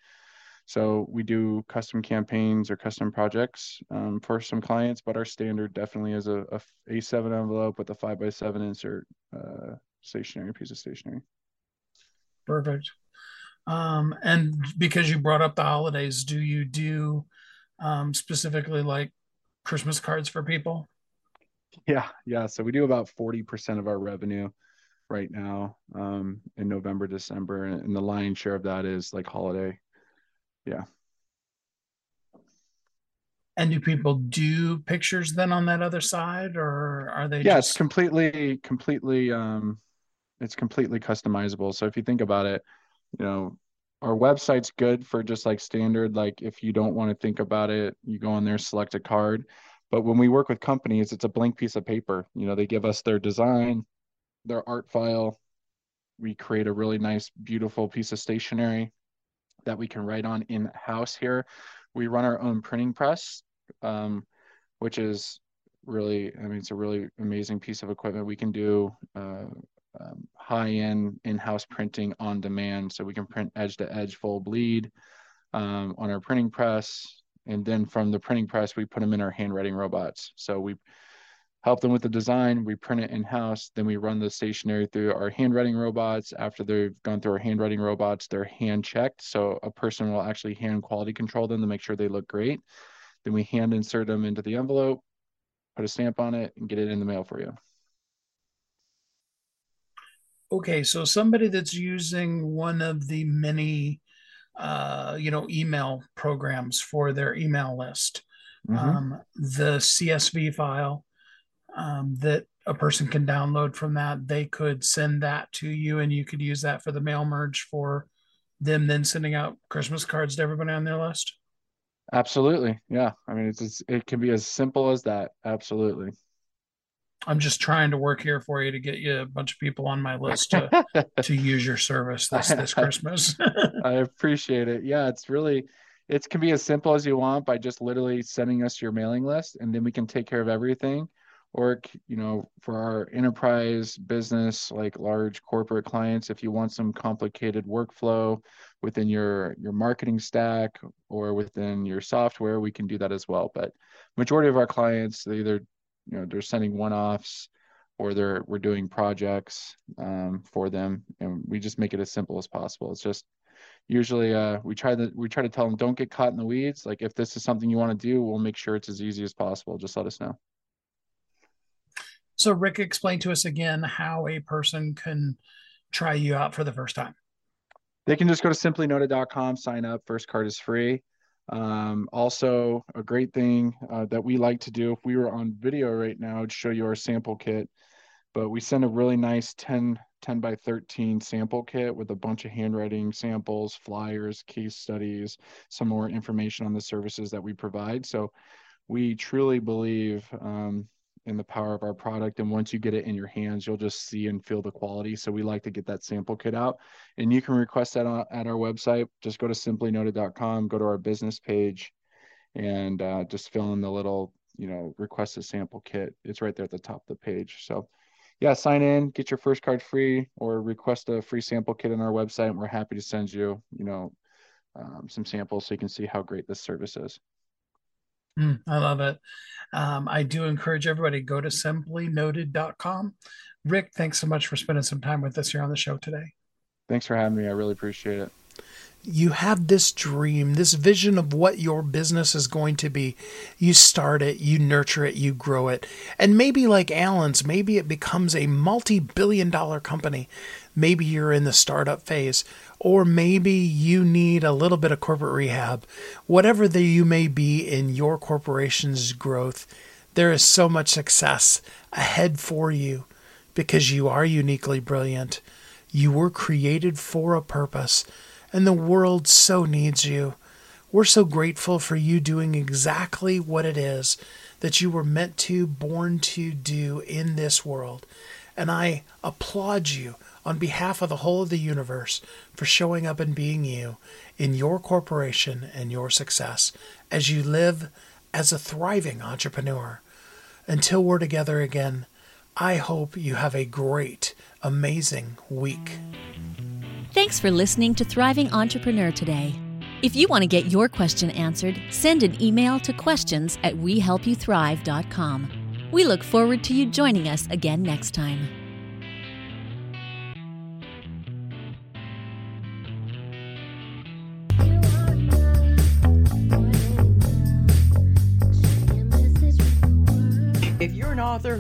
So we do custom campaigns or custom projects um, for some clients, but our standard definitely is a, a A7 envelope with a five by seven insert uh, stationery piece of stationery. Perfect. Um, and because you brought up the holidays, do you do um, specifically like Christmas cards for people? Yeah, yeah. So we do about 40% of our revenue right now um, in November, December, and the lion's share of that is like holiday. Yeah. And do people do pictures then on that other side, or are they? Yeah, just... it's completely, completely, um, it's completely customizable. So if you think about it, you know, our website's good for just like standard like if you don't want to think about it you go on there select a card but when we work with companies it's a blank piece of paper you know they give us their design their art file we create a really nice beautiful piece of stationery that we can write on in house here we run our own printing press um, which is really, I mean, it's a really amazing piece of equipment. We can do uh, um, high-end in-house printing on demand, so we can print edge-to-edge full bleed um, on our printing press, and then from the printing press, we put them in our handwriting robots. So we help them with the design, we print it in-house, then we run the stationery through our handwriting robots. After they've gone through our handwriting robots, they're hand checked. So a person will actually hand quality control them to make sure they look great. Then we hand insert them into the envelope, put a stamp on it, and get it in the mail for you. Okay, so somebody that's using one of the many, uh, you know, email programs for their email list, mm-hmm. um, the CSV file um, that a person can download from that, they could send that to you, and you could use that for the mail merge for them then sending out Christmas cards to everybody on their list. Absolutely. Yeah. I mean, it's, it's, it can be as simple as that. Absolutely. I'm just trying to work here for you to get you a bunch of people on my list to to use your service this this Christmas. I appreciate it. Yeah, it's really it can be as simple as you want by just literally sending us your mailing list and then we can take care of everything or you know for our enterprise business like large corporate clients if you want some complicated workflow within your your marketing stack or within your software we can do that as well. But majority of our clients they either you know they're sending one-offs or they're we're doing projects um, for them and we just make it as simple as possible. It's just usually uh, we try to we try to tell them don't get caught in the weeds. Like if this is something you want to do we'll make sure it's as easy as possible. Just let us know so, Rick, explain to us again how a person can try you out for the first time. They can just go to simplynoted.com, sign up. First card is free. Um, also, a great thing uh, that we like to do if we were on video right now, I'd show you our sample kit. But we send a really nice 10, 10 by 13 sample kit with a bunch of handwriting samples, flyers, case studies, some more information on the services that we provide. So we truly believe um, in the power of our product. And once you get it in your hands, you'll just see and feel the quality. So we like to get that sample kit out. And you can request that on, at our website. Just go to simplynoted.com, go to our business page, and uh, just fill in the little, you know, request a sample kit. It's right there at the top of the page. So yeah, sign in, get your first card free, or request a free sample kit on our website. And we're happy to send you, you know, um, some samples so you can see how great this service is. Mm, I love it. Um, I do encourage everybody to go to simplynoted.com. Rick, thanks so much for spending some time with us here on the show today. Thanks for having me. I really appreciate it. You have this dream, this vision of what your business is going to be. You start it, you nurture it, you grow it. And maybe like Alan's, maybe it becomes a multi billion dollar company. Maybe you're in the startup phase, or maybe you need a little bit of corporate rehab. Whatever the, you may be in your corporation's growth, there is so much success ahead for you because you are uniquely brilliant. You were created for a purpose, and the world so needs you. We're so grateful for you doing exactly what it is that you were meant to, born to do in this world. And I applaud you on behalf of the whole of the universe for showing up and being you in your corporation and your success as you live as a thriving entrepreneur. Until we're together again, I hope you have a great, amazing week. Thanks for listening to Thriving Entrepreneur today. If you want to get your question answered, send an email to questions at wehelpyouthrive.com. We look forward to you joining us again next time.